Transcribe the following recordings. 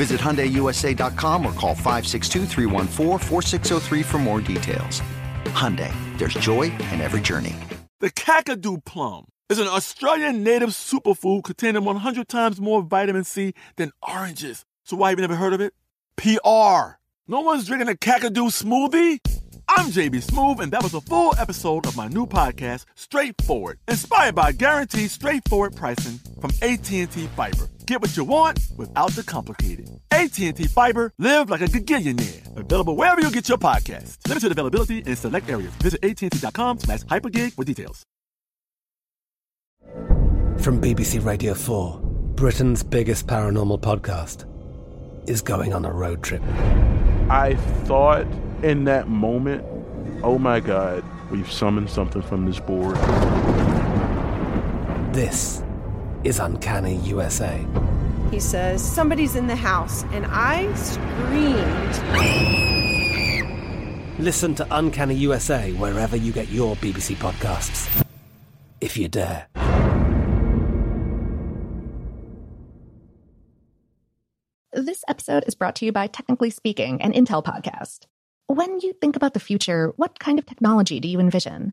Visit HyundaiUSA.com or call 562 for more details. Hyundai, there's joy in every journey. The Kakadu plum is an Australian native superfood containing 100 times more vitamin C than oranges. So why have you never heard of it? PR. No one's drinking a Kakadu smoothie? I'm JB Smoove, and that was a full episode of my new podcast, Straightforward, inspired by guaranteed straightforward pricing from AT&T Fiber. Get what you want without the complicated. AT&T Fiber, live like a gigillionaire. Available wherever you get your podcast. Limited availability in select areas. Visit AT&T.com slash hypergig for details. From BBC Radio 4, Britain's biggest paranormal podcast is going on a road trip. I thought in that moment, oh my God, we've summoned something from this board. This is Uncanny USA. He says, Somebody's in the house, and I screamed. Listen to Uncanny USA wherever you get your BBC podcasts, if you dare. This episode is brought to you by Technically Speaking, an Intel podcast. When you think about the future, what kind of technology do you envision?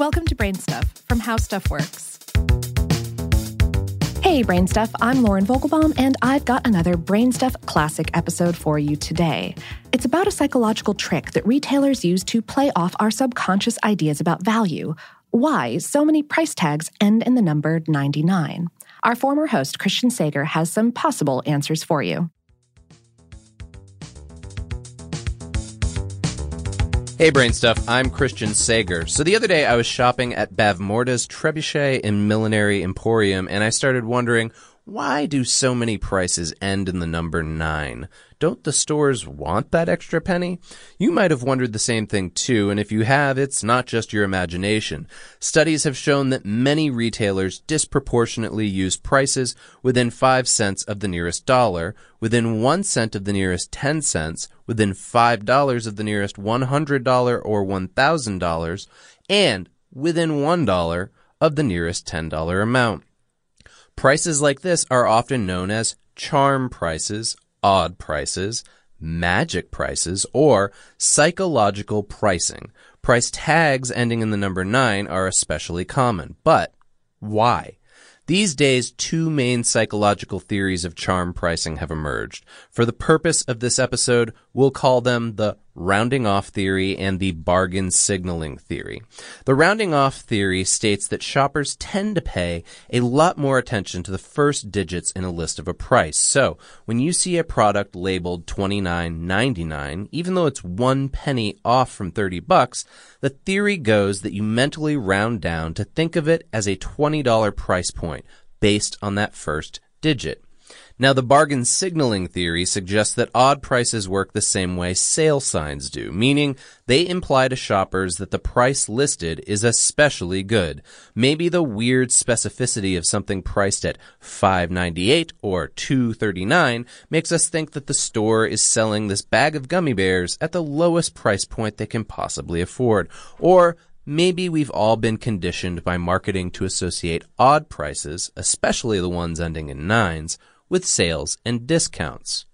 Welcome to Brain Stuff from How Stuff Works. Hey, Brain Stuff, I'm Lauren Vogelbaum, and I've got another Brain Stuff classic episode for you today. It's about a psychological trick that retailers use to play off our subconscious ideas about value. Why so many price tags end in the number 99. Our former host, Christian Sager, has some possible answers for you. Hey, Brain Stuff. I'm Christian Sager. So the other day I was shopping at Bavmorda's Trebuchet and Millinery Emporium, and I started wondering, why do so many prices end in the number 9? Don't the stores want that extra penny? You might have wondered the same thing too, and if you have, it's not just your imagination. Studies have shown that many retailers disproportionately use prices within 5 cents of the nearest dollar, within 1 cent of the nearest 10 cents, within $5 of the nearest $100 or $1,000, and within $1 of the nearest $10 amount. Prices like this are often known as charm prices, odd prices, magic prices, or psychological pricing. Price tags ending in the number 9 are especially common. But why? These days, two main psychological theories of charm pricing have emerged. For the purpose of this episode, we'll call them the rounding off theory and the bargain signaling theory. The rounding off theory states that shoppers tend to pay a lot more attention to the first digits in a list of a price. So, when you see a product labeled $29.99, even though it's one penny off from 30 bucks, the theory goes that you mentally round down to think of it as a $20 price point based on that first digit. Now, the bargain signaling theory suggests that odd prices work the same way sale signs do, meaning they imply to shoppers that the price listed is especially good. Maybe the weird specificity of something priced at 5.98 or 2.39 makes us think that the store is selling this bag of gummy bears at the lowest price point they can possibly afford, or Maybe we've all been conditioned by marketing to associate odd prices, especially the ones ending in nines, with sales and discounts.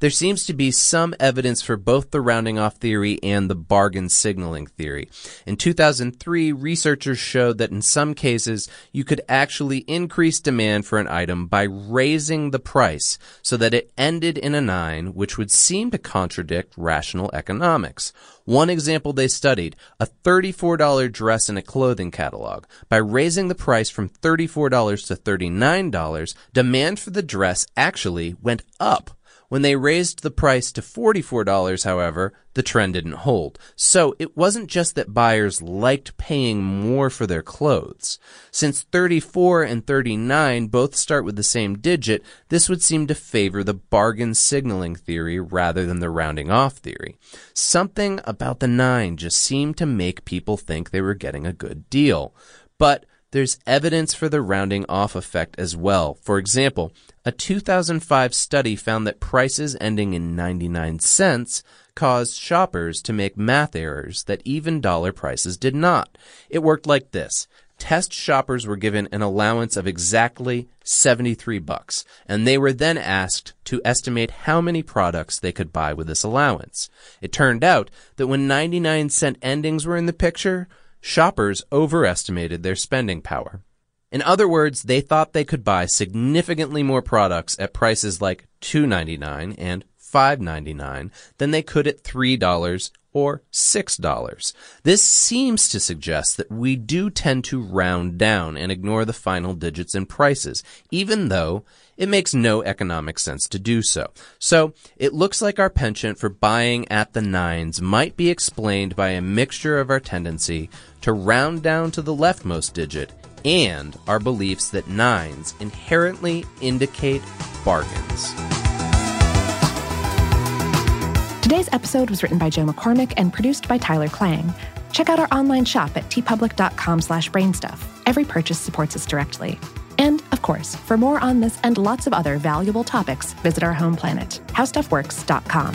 There seems to be some evidence for both the rounding off theory and the bargain signaling theory. In 2003, researchers showed that in some cases, you could actually increase demand for an item by raising the price so that it ended in a 9, which would seem to contradict rational economics. One example they studied, a $34 dress in a clothing catalog. By raising the price from $34 to $39, demand for the dress actually went up. When they raised the price to $44, however, the trend didn't hold. So it wasn't just that buyers liked paying more for their clothes. Since 34 and 39 both start with the same digit, this would seem to favor the bargain signaling theory rather than the rounding off theory. Something about the 9 just seemed to make people think they were getting a good deal. But there's evidence for the rounding off effect as well. For example, a 2005 study found that prices ending in 99 cents caused shoppers to make math errors that even dollar prices did not. It worked like this. Test shoppers were given an allowance of exactly 73 bucks, and they were then asked to estimate how many products they could buy with this allowance. It turned out that when 99 cent endings were in the picture, shoppers overestimated their spending power. In other words, they thought they could buy significantly more products at prices like $2.99 and $5.99 than they could at $3 or $6. This seems to suggest that we do tend to round down and ignore the final digits in prices, even though it makes no economic sense to do so. So, it looks like our penchant for buying at the nines might be explained by a mixture of our tendency to round down to the leftmost digit and our beliefs that nines inherently indicate bargains. Today's episode was written by Joe McCormick and produced by Tyler Klang. Check out our online shop at teepublic.com slash brainstuff. Every purchase supports us directly. And, of course, for more on this and lots of other valuable topics, visit our home planet, howstuffworks.com.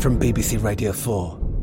From BBC Radio 4,